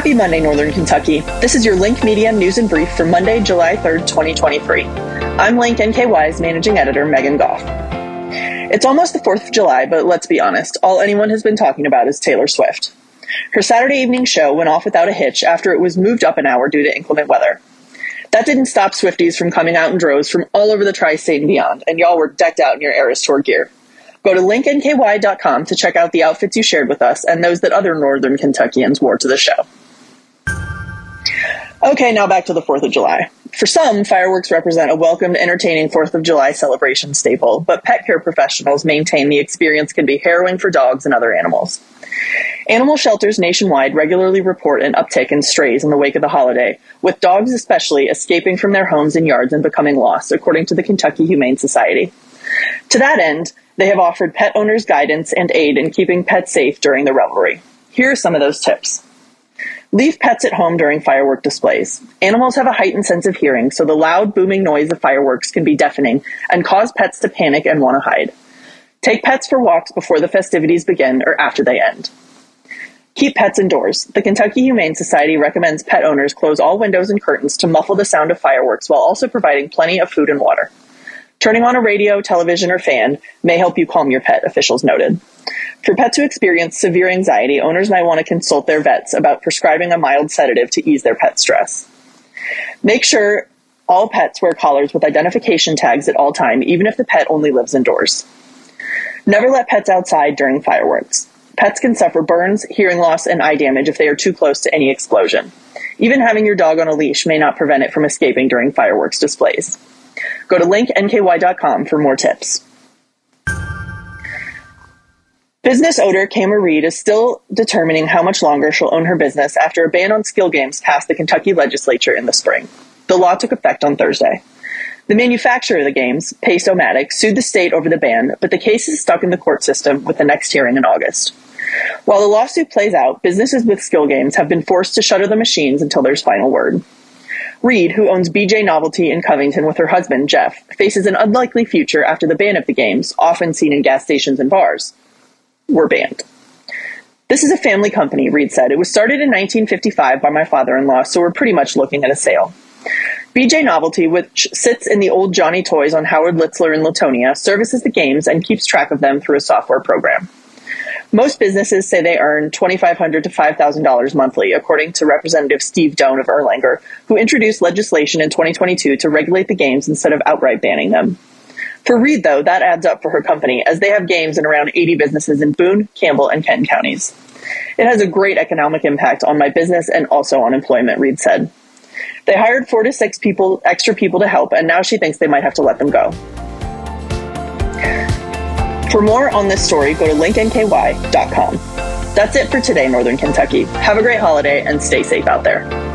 Happy Monday, Northern Kentucky. This is your Link Media News and Brief for Monday, July 3rd, 2023. I'm Link NKY's managing editor, Megan Goff. It's almost the 4th of July, but let's be honest, all anyone has been talking about is Taylor Swift. Her Saturday evening show went off without a hitch after it was moved up an hour due to inclement weather. That didn't stop Swifties from coming out in droves from all over the tri state and beyond, and y'all were decked out in your Eras Tour gear. Go to linknky.com to check out the outfits you shared with us and those that other Northern Kentuckians wore to the show. Okay, now back to the 4th of July. For some, fireworks represent a welcomed, entertaining 4th of July celebration staple, but pet care professionals maintain the experience can be harrowing for dogs and other animals. Animal shelters nationwide regularly report an uptick in strays in the wake of the holiday, with dogs especially escaping from their homes and yards and becoming lost, according to the Kentucky Humane Society. To that end, they have offered pet owners guidance and aid in keeping pets safe during the revelry. Here are some of those tips. Leave pets at home during firework displays. Animals have a heightened sense of hearing, so the loud, booming noise of fireworks can be deafening and cause pets to panic and want to hide. Take pets for walks before the festivities begin or after they end. Keep pets indoors. The Kentucky Humane Society recommends pet owners close all windows and curtains to muffle the sound of fireworks while also providing plenty of food and water. Turning on a radio, television, or fan may help you calm your pet, officials noted. For pets who experience severe anxiety, owners might want to consult their vets about prescribing a mild sedative to ease their pet stress. Make sure all pets wear collars with identification tags at all time, even if the pet only lives indoors. Never let pets outside during fireworks. Pets can suffer burns, hearing loss, and eye damage if they are too close to any explosion. Even having your dog on a leash may not prevent it from escaping during fireworks displays. Go to linknky.com for more tips. Business owner Kama Reed is still determining how much longer she'll own her business after a ban on skill games passed the Kentucky legislature in the spring. The law took effect on Thursday. The manufacturer of the games, Pace-O-Matic, sued the state over the ban, but the case is stuck in the court system with the next hearing in August. While the lawsuit plays out, businesses with skill games have been forced to shutter the machines until there's final word. Reed, who owns BJ Novelty in Covington with her husband, Jeff, faces an unlikely future after the ban of the games, often seen in gas stations and bars were banned. This is a family company, Reed said. It was started in 1955 by my father in law, so we're pretty much looking at a sale. BJ Novelty, which sits in the old Johnny Toys on Howard Litzler in Latonia, services the games and keeps track of them through a software program. Most businesses say they earn 2,500 to $5,000 monthly, according to Representative Steve Doan of Erlanger, who introduced legislation in 2022 to regulate the games instead of outright banning them. For Reed, though, that adds up for her company, as they have games in around 80 businesses in Boone, Campbell, and Kenton counties. It has a great economic impact on my business and also on employment, Reed said. They hired four to six people, extra people to help, and now she thinks they might have to let them go. For more on this story, go to linknky.com. That's it for today, Northern Kentucky. Have a great holiday and stay safe out there.